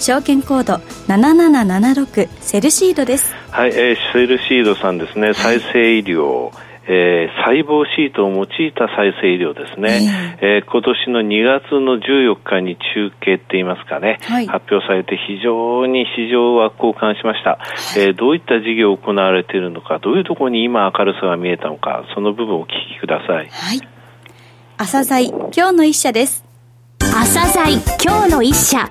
証券コード7776セルシードです。はい、えー、セルシードさんですね、再生医療、えー、細胞シートを用いた再生医療ですね、えー、今年の2月の14日に中継って言いますかね、はい、発表されて非常に市場は交換しました、はい、えー、どういった事業を行われているのかどういうところに今明るさが見えたのかその部分をお聞きください、はい、朝鮮今日の一社です。朝鮮今日の一社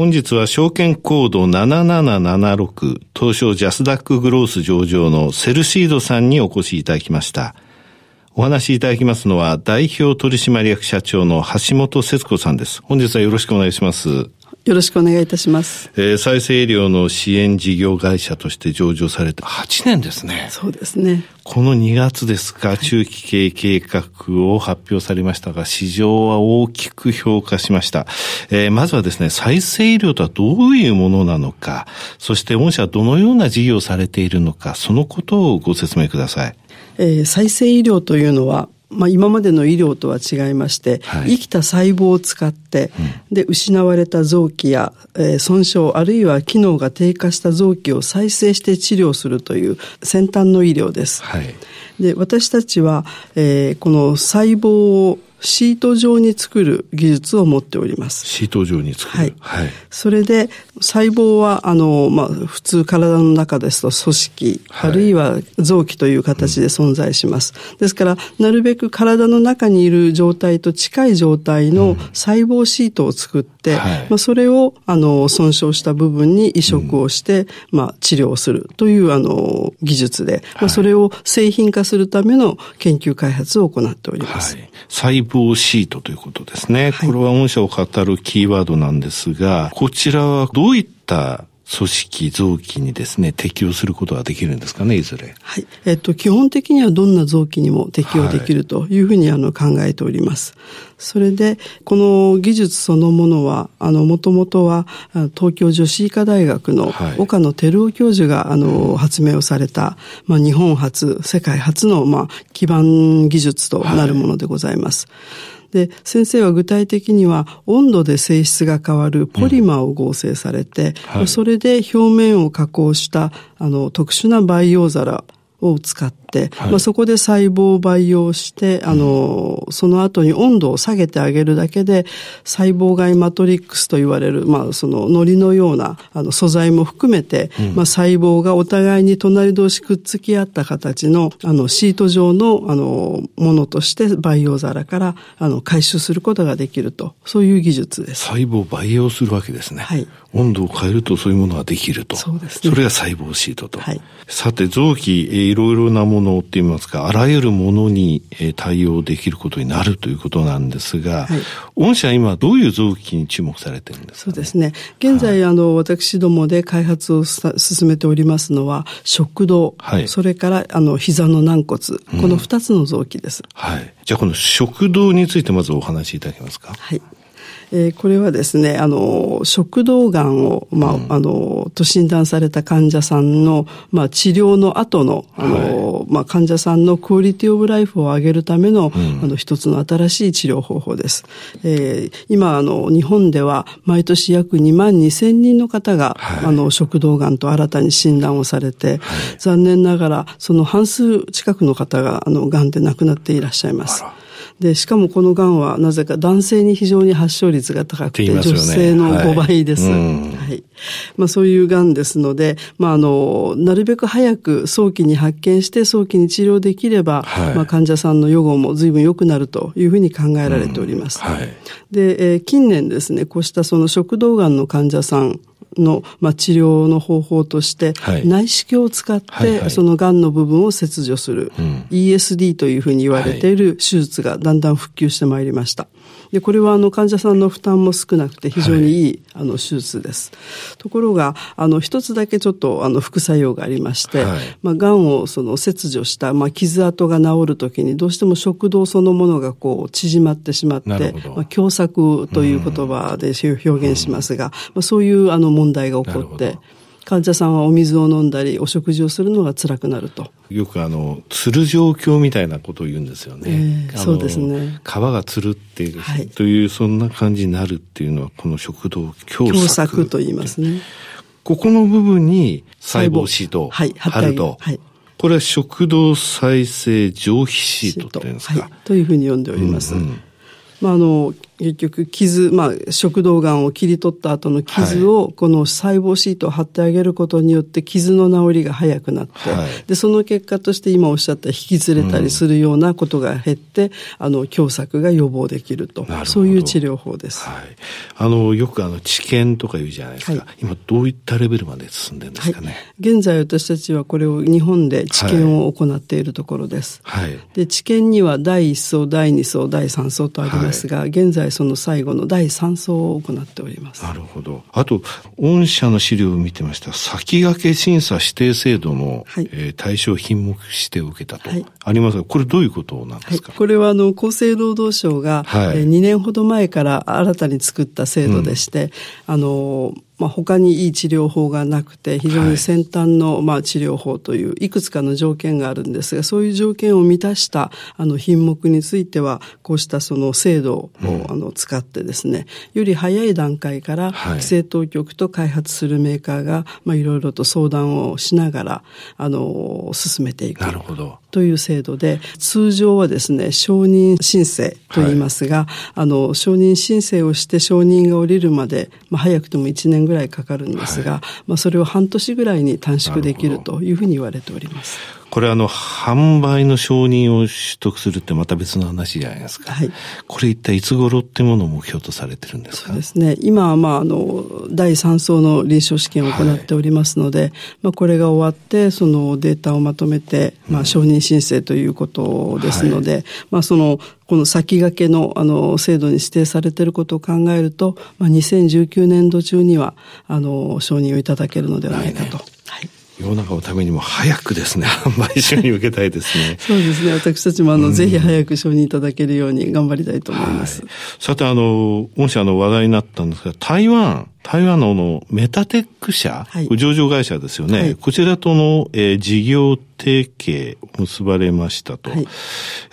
本日は証券コード7776東証ジャスダックグロース上場のセルシードさんにお越しいただきました。お話しいただきますのは代表取締役社長の橋本節子さんです。本日はよろしくお願いします。よろしくお願いいたします。えー、再生医療の支援事業会社として上場されて8年ですね。そうですね。この2月ですか、中期経営計画を発表されましたが、市場は大きく評価しました。えー、まずはですね、再生医療とはどういうものなのか、そして御社はどのような事業をされているのか、そのことをご説明ください。えー、再生医療というのは、まあ、今までの医療とは違いまして、はい、生きた細胞を使って、うん、で失われた臓器や、えー、損傷あるいは機能が低下した臓器を再生して治療するという先端の医療です。はい、で私たちは、えー、この細胞をシート状に作る技術を持っております。シート状に作る。はい。はい、それで、細胞は、あの、まあ、普通体の中ですと組織、はい、あるいは臓器という形で存在します。うん、ですから、なるべく体の中にいる状態と近い状態の細胞シートを作って、うんはい、まあ、それを、あの、損傷した部分に移植をして、うん、まあ、治療するという、あの、技術で、まあ、それを製品化するための研究開発を行っております。細胞シートということですね。これは御社を語るキーワードなんですが、こちらはどういった組織、臓器にですね、適用することができるんですかね、いずれ？はい。えっと、基本的にはどんな臓器にも適用できるというふうに、あの考えております。それで、この技術そのものは、あの、もともとは、東京女子医科大学の岡野照夫教授が、あの、発明をされた、まあ、日本初、世界初の、まあ、基盤技術となるものでございます。はいで、先生は具体的には温度で性質が変わるポリマーを合成されて、うん。はい、それで表面を加工したあの特殊な培養皿を使って、はい、まあ、そこで細胞を培養して、あの、その後に温度を下げてあげるだけで、細胞外マトリックスと言われる、まあ、その、糊のような、あの、素材も含めて、うん、まあ、細胞がお互いに隣同士くっつき合った形の、あの、シート状の、あの、ものとして培養皿から、あの、回収することができると、そういう技術です。細胞を培養するわけですね。はい。温度を変えるとそういうものができると。そうですね。それが細胞シートと。はい。さて、臓器、いろいろなものって言いますか、あらゆるものに対応できることになるということなんですが、はい、御社は今どういう臓器に注目されてるんですか、ね、そうですね。現在、はい、あの、私どもで開発を進めておりますのは、食道、はい、それから、あの、膝の軟骨、この二つの臓器です、うん。はい。じゃあ、この食道についてまずお話しいただけますか？はい。えー、これはですね、あの、食道がんを、まあ、うん、あの、と診断された患者さんの、まあ、治療の後の、あの、はい、まあ、患者さんのクオリティオブライフを上げるための、うん、あの、一つの新しい治療方法です。えー、今、あの、日本では、毎年約2万2千人の方が、はい、あの、食道がんと新たに診断をされて、はい、残念ながら、その半数近くの方が、あの、がんで亡くなっていらっしゃいます。で、しかもこの癌はなぜか男性に非常に発症率が高くて、ね、女性の5倍です。はい。はい、まあそういう癌ですので、まああの、なるべく早く早期に発見して早期に治療できれば、はい、まあ患者さんの予後も随分良くなるというふうに考えられております。はい、で、えー、近年ですね、こうしたその食道癌の患者さんの、まあ、治療の方法として、はい、内視鏡を使って、はいはい、その癌の部分を切除する、うん、ESD というふうに言われている手術がだんだん復旧してまいりました。で、これはあの患者さんの負担も少なくて非常にいい、あの手術です。ところが、あの一つだけちょっとあの副作用がありまして、はい、まあ癌をその切除した、まあ傷跡が治るときにどうしても食道そのものがこう縮まってしまって、まあ、狭窄という言葉で表現しますが、まあ、そういうあの問題が起こって、患者さんはお水を飲んだり、お食事をするのが辛くなると。よくあの、つる状況みたいなことを言うんですよね。えー、そうですね。皮がつるっていう、はい、という、そんな感じになるっていうのは、この食道狭窄。と言いますね。ここの部分に細胞シートを貼ると。はい。これは食道再生上皮シートっていうんですか。はい、というふうに呼んでおります。うんうんまあ、あの、結局傷、まあ、食道がんを切り取った後の傷を、この細胞シートを貼ってあげることによって傷の治りが早くなって、はい、で、その結果として今おっしゃった引きずれたりするようなことが減って、うん、あの、狭窄が予防できると。そういう治療法です。はい。あの、よくあの、治験とか言うじゃないですか。はい、今、どういったレベルまで進んでるんですかね？現在私たちはこれを日本で治験を行っているところです。はい。で、治験には第1層、第2層、第3層とありますが、現在その最後の第3層を行っております。なるほど。あと、御社の資料を見てました、先駆け審査指定制度の、はい、えー、対象品目指定を受けたと、はい、ありますが、これどういうことなんですか、はい、これはあの、厚生労働省が、はい、えー、2年ほど前から新たに作った制度でして、うん、あの、まあ、他にいい治療法がなくて、非常に先端の、まあ、治療法といういくつかの条件があるんですが、そういう条件を満たしたあの品目については、こうしたその制度を、あの使ってですね、より早い段階から規制当局と開発するメーカーが、まあ、いろいろと相談をしながら、あの、進めていく。なるほど。という制度で、通常はですね、承認申請と言いますが、はい、あの、承認申請をして承認が下りるまで、まあ、早くても1年ぐらいかかるんですが、はい、まあ、それを半年ぐらいに短縮できるというふうに言われております。これあの、販売の承認を取得するってまた別の話じゃないですか。はい。これ一体いつ頃ってものを目標とされてるんですか？そうですね。今はまあ、あの、第3層の臨床試験を行っておりますので、はい、まあ、これが終わって、そのデータをまとめて、まあ、承認申請ということですので、はい、まあ、その、この先駆けのあの制度に指定されていることを考えると、まあ、2019年度中にはあの承認をいただけるのではないかと。はい世の中のためにも早くですね、販売承認受けたいですね。そうですね。私たちもあの、うん、ぜひ早く承認いただけるように頑張りたいと思います。はい、さて、あの、御社の話題になったんですが、台湾、台湾ののメタテック社、はい、上場会社ですよね。はい、こちらとの、えー、事業提携結ばれましたと、はい、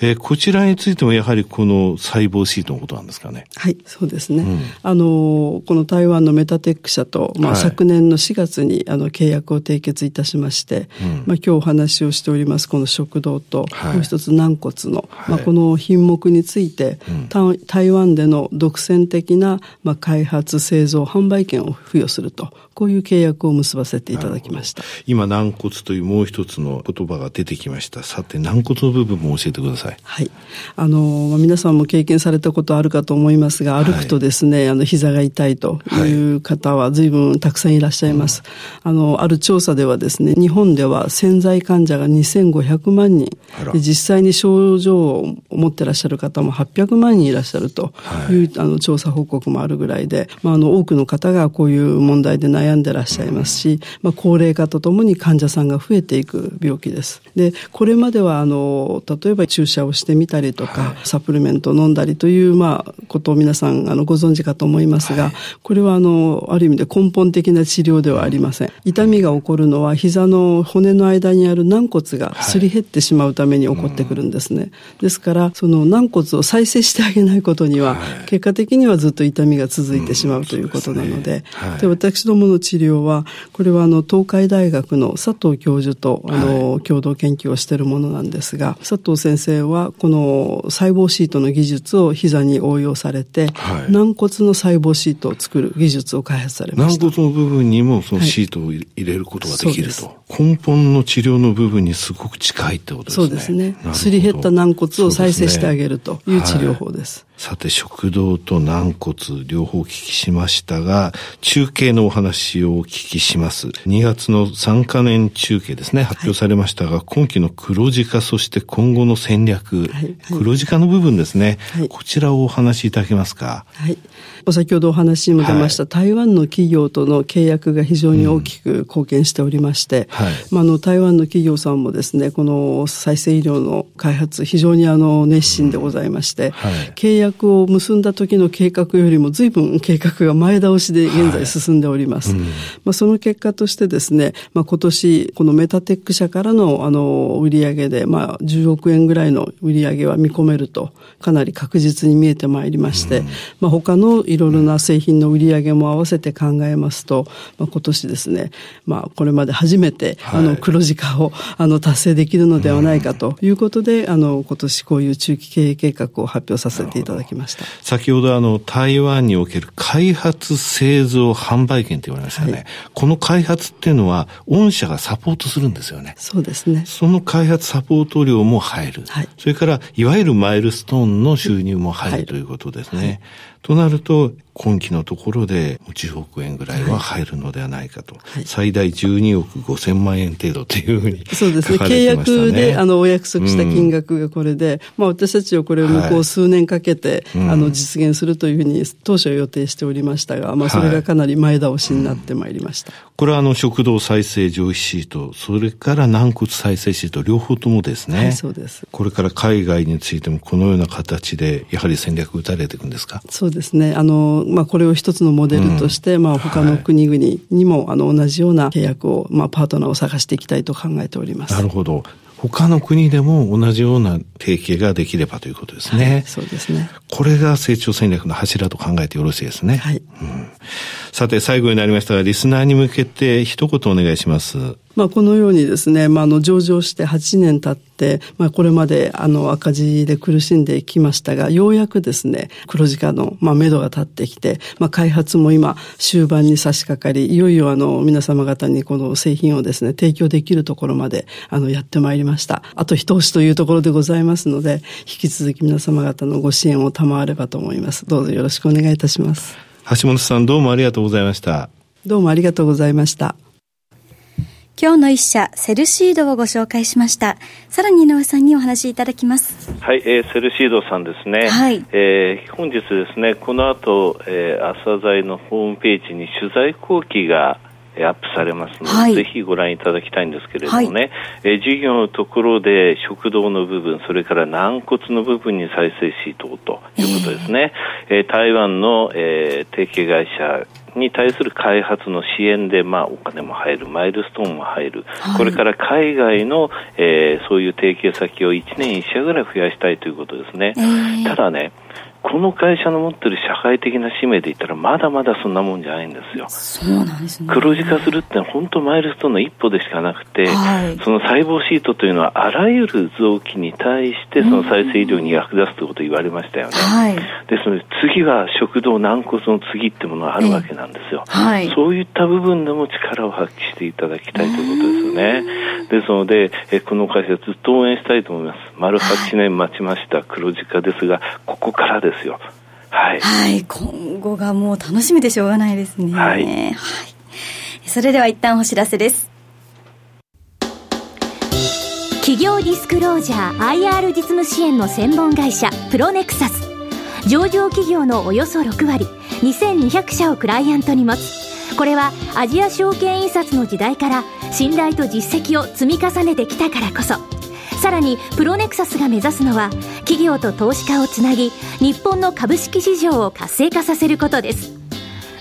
えー、こちらについてもやはりこの細胞シートのことなんですかね。はい、そうですね。うん、あの、この台湾のメタテック社と、まあ、昨年の4月にあの契約を締結いたしまして、うん、まあ、今日お話をしておりますこの食道と、もう一つ軟骨の、まあ、この品目について、うん、台湾での独占的な、まあ、開発、製造、販売権を付与すると、こういう契約を結ばせていただきました。今、軟骨というもう一つの言葉が出てきました。さて、軟骨の部分も教えてください。はい。あの、皆さんも経験されたことあるかと思いますが、歩くとですね、はい、あの、膝が痛いという方は随分たくさんいらっしゃいます。はい、あの、ある調査ではですね、日本では潜在患者が2500万人、で実際に症状を持ってらっしゃる方も800万人いらっしゃるという、はい、あの、調査報告もあるぐらいで、まあ、あの、多くの方がこういう問題で悩んでらっしゃいますし、まあ、高齢化とともに患者さんが増えていく病気です。で、これまでは、あの、例えば注射をしてみたりとか、はい、サプリメントを飲んだりという、まあ、ことを皆さん、あの、ご存知かと思いますが、はい、これは、あの、ある意味で根本的な治療ではありません。痛みが起こるのは、膝の骨の間にある軟骨がすり減ってしまうために起こってくるんですね。はいですから、その軟骨を再生してあげないことには、結果的にはずっと痛みが続いてしまうということなので、で、私どもの治療は、これはあの、東海大学の佐藤教授と、あの、はい、共同研究をしているものなんですが、佐藤先生は、この細胞シートの技術を膝に応用されて、はい、軟骨の細胞シートを作る技術を開発されました。軟骨の部分にもそのシートを入れることができると。はい、根本の治療の部分にすごく近いってことですね。そうですね。すり減った軟骨を再生してあげるという治療法です。さて、食道と軟骨、両方お聞きしましたが、中継のお話をお聞きします。2月の3か年中継ですね、発表されましたが、はい、今期の黒字化、そして今後の戦略、はい。はい、黒字化の部分ですね、こちらをお話しいただけますか？はい。先ほどお話にも出ました、台湾の企業との契約が非常に大きく貢献しておりまして、うん、まあ、あの台湾の企業さんもですね、この再生医療の開発、非常にあの熱心でございまして、契約約を結んだ時の計画よりも随分計画が前倒しで現在進んでおります。はいうん、まあ、その結果としてですね、まあ、今年このメタテック社からのあの売上でまあ10億円ぐらいの売上は見込めるとかなり確実に見えてまいりまして、うん、まあ、他のいろいろな製品の売上も合わせて考えますと、まあ、今年ですね、まあ、これまで初めて、あの黒字化をあの達成できるのではないかということで、うん、あの今年こういう中期経営計画を発表させていただきました。先ほどあの、台湾における開発製造販売権って言われましたね、はい、この開発っていうのは、御社がサポートするんですよね。そうですね。その開発サポート料も入る。はい、それから、いわゆるマイルストーンの収入も入るということですね。はいとなると、今期のところで10億円ぐらいは入るのではないかと。はい、最大12億5千万円程度というふうに、ね、そうですね。契約で、あの、お約束した金額がこれで、うん、まあ私たちはこれを向こう数年かけて、はい、あの、実現するというふうに当初予定しておりましたが、まあそれがかなり前倒しになってまいりました。はいうん、これはあの、食道再生上皮シート、それから軟骨再生シート、両方ともですね。はい、そうです。これから海外についてもこのような形で、やはり戦略打たれていくんですか？そうですね。あの、まあこれを一つののモデルとして、うん、まあ他の国々にも、はい、あの同じような契約を、まあパートナーを探していきたいと考えております。なるほど。他の国でも同じような提携ができればということですね。はい、そうですね。これが成長戦略の柱と考えてよろしいですね。はい。うん、さて、最後になりましたが、リスナーに向けて一言お願いします。まあ、このようにですね、まあ、あの、上場して8年経って、まあ、これまで、あの、赤字で苦しんできましたが、ようやくですね、黒字化の、まあ、目処が立ってきて、まあ、開発も今、終盤に差し掛かり、いよいよ、あの、皆様方にこの製品をですね、提供できるところまで、あの、やってまいりました。あと一押しというところでございますので、引き続き皆様方のご支援を賜ればと思います。どうぞよろしくお願いいたします。橋本さん、どうもありがとうございました。どうもありがとうございました。今日の一社、セルシードをご紹介しました。さらに井上さんにお話しいただきます。はい、えー、セルシードさんですね。はい。えー、本日ですね、この後、えー、朝鮮のホームページに取材後期がアップされますので、はい、ぜひご覧いただきたいんですけれどもね、はい、え事業のところで食道の部分、それから軟骨の部分に再生シートをということですね。えー、台湾の、えー、提携会社に対する開発の支援で、まあ、お金も入る、マイルストーンも入る、はい、これから海外の、えー、そういう提携先を1年1社ぐらい増やしたいということですね。えー、ただね、この会社の持ってる社会的な使命で言ったらまだまだそんなもんじゃないんですよ。そうなんですね。黒字化するってのは本当マイルストーンの一歩でしかなくて、はい、その細胞シートというのはあらゆる臓器に対してその再生医療に役立つということを言われましたよね。はい、ですので次は食道軟骨の次ってものがあるわけなんですよ。はい、そういった部分でも力を発揮していただきたいということですよね。ですので、えこの会社ずっと応援したいと思います。丸8年待ちました黒字化ですが、ここからですですよ。はい。はい。今後がもう楽しみでしょうがないですね。はい。はい。それでは一旦お知らせです。企業ディスクロージャー IR 実務支援の専門会社プロネクサス上場企業のおよそ6割2200社をクライアントに持つこれはアジア証券印刷の時代から信頼と実績を積み重ねてきたからこそさらにプロネクサスが目指すのは企業と投資家をつなぎ日本の株式市場を活性化させることです。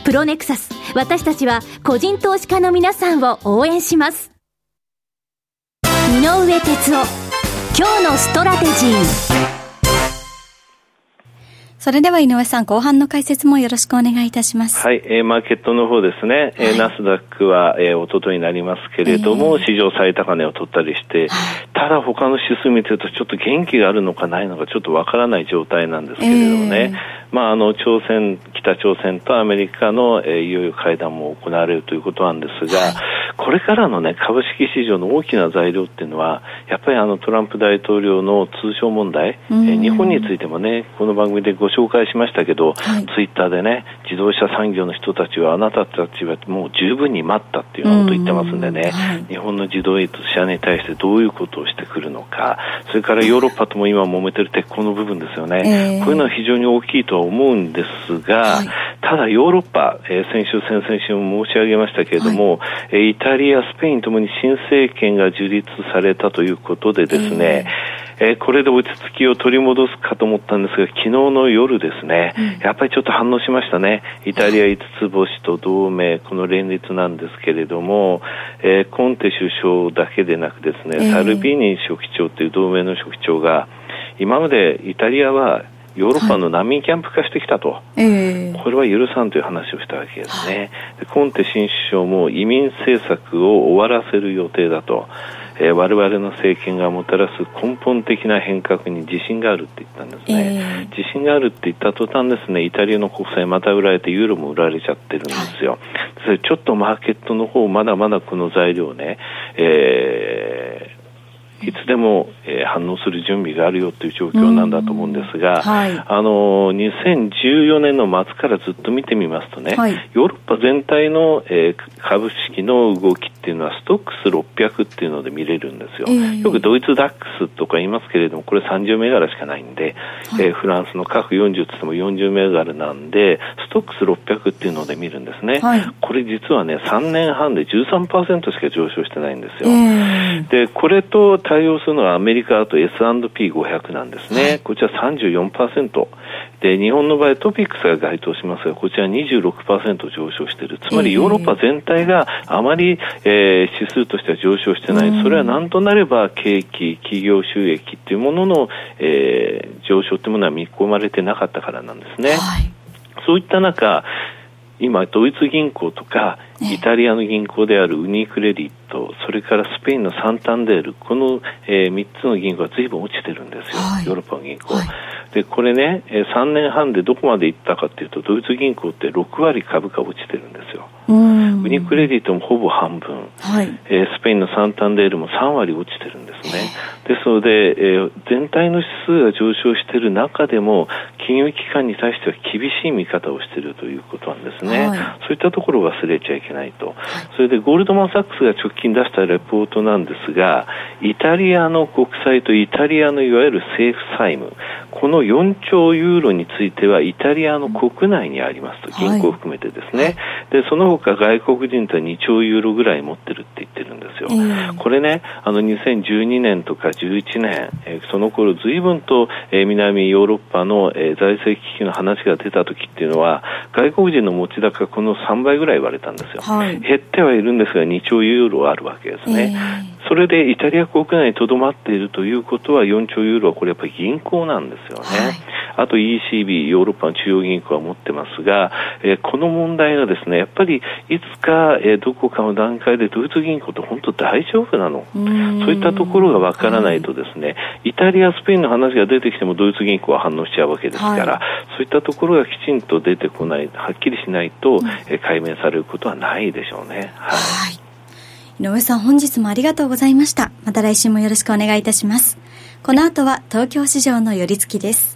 プロネクサス私たちは個人投資家の皆さんを応援します。井上哲夫今日のストラテジー。それでは井上さん、後半の解説もよろしくお願いいたします。はい、えー、マーケットの方ですね、え、はい、ナスダックは、えー、おとといになりますけれども、えー、史上最高値を取ったりして、ただ他の指数見てるとちょっと元気があるのかないのかちょっとわからない状態なんですけれどもね、えー、まあ、あの、朝鮮、北朝鮮とアメリカの、えー、いよいよ会談も行われるということなんですが、はい、これからのね、株式市場の大きな材料っていうのは、やっぱりあのトランプ大統領の通商問題、えー、日本についてもね、この番組でご紹介しましたけど、はい、ツイッターでね、自動車産業の人たちは、あなたたちはもう十分に待ったっていうことを言ってますんでね、はい、日本の自動車に対してどういうことをしてくるのか、それからヨーロッパとも今揉めてる鉄鋼の部分ですよね、えー、こういうのは非常に大きいとは思うんですが、はい、ただヨーロッパ、えー、先週、先々週も申し上げましたけれども、はい、イタリア、スペインともに新政権が樹立されたということでですね、えー、えー、これで落ち着きを取り戻すかと思ったんですが、昨日の夜ですね、うん、やっぱりちょっと反応しましたね。イタリア5つ星と同盟、この連立なんですけれども、えー、コンテ首相だけでなくですね、サルビーニ書記長という同盟の書記長が、今までイタリアはヨーロッパの難民キャンプ化してきたと、はい、これは許さんという話をしたわけですね、はい、コンテ新首相も移民政策を終わらせる予定だと、えー、我々の政権がもたらす根本的な変革に自信があるって言ったんですね、えー、自信があるって言った途端ですねイタリアの国債また売られてユーロも売られちゃってるんですよ、はい、ちょっとマーケットの方まだまだこの材料ね、えーいつでも、えー、反応する準備があるよという状況なんだと思うんですが、はい、あの2014年の末からずっと見てみますとね、はい、ヨーロッパ全体の、えー、株式の動きっていうのはストックス600っていうので見れるんですよ、えー、よくドイツダックスとか言いますけれどもこれ30銘柄しかないんで、はい、えー、フランスの各40って言っても40銘柄なんでストックス600っていうので見るんですね、これ実はね3年半で13%しか上昇してないんですよ、えー、でこれと対応するのはアメリカと S&P500 なんですね、はい、こちら34%で日本の場合トピックスが該当しますがこちら26%上昇している。つまりヨーロッパ全体があまり、えー、指数としては上昇してない、それはなんとなれば景気企業収益というものの、えー、上昇というものは見込まれてなかったからなんですね。はい、そういった中今、ドイツ銀行とか、イタリアの銀行であるウニクレディット、それからスペインのサンタンデール、この、えー、3つの銀行は随分落ちてるんですよ、はい、ヨーロッパの銀行。は。い、で、これね、えー、3年半でどこまでいったかというと、ドイツ銀行って6割株価落ちてるんですよ。ウニクレディットもほぼ半分、はい、えー、スペインのサンタンデールも3割落ちてるんですね。ですので、えー、全体の指数が上昇している中でも、金融機関に対しては厳しい見方をしているということなんですね。はい、そういったところを忘れちゃいけないと。それで、ゴールドマン・サックスが直近出したレポートなんですが、イタリアの国債とイタリアのいわゆる政府債務、この4兆ユーロについてはイタリアの国内にありますと、銀行を含めてですね。はい、で、その他外国人とは2兆ユーロぐらい持ってるって言ってるんですよ。えー、これね、あの2012年とか11年、えー、その頃随分と、えー、南ヨーロッパの、えー、財政危機の話が出た時っていうのは、外国人の持ち高この3倍ぐらい言われたんですよ。はい、減ってはいるんですが、2兆ユーロあるわけですね。えーそれでイタリア国内にとどまっているということは4兆ユーロはこれやっぱり銀行なんですよね。はい、あと ECB、ヨーロッパの中央銀行は持ってますが、えー、この問題がですね、やっぱりいつか、えー、どこかの段階でドイツ銀行って本当大丈夫なの？そういったところがわからないとですね、はい、イタリア、スペインの話が出てきてもドイツ銀行は反応しちゃうわけですから、はい、そういったところがきちんと出てこない、はっきりしないと、うん、えー、解明されることはないでしょうね。はい井上さん本日もありがとうございました。また来週もよろしくお願いいたします。この後は東京市場の寄り付きです。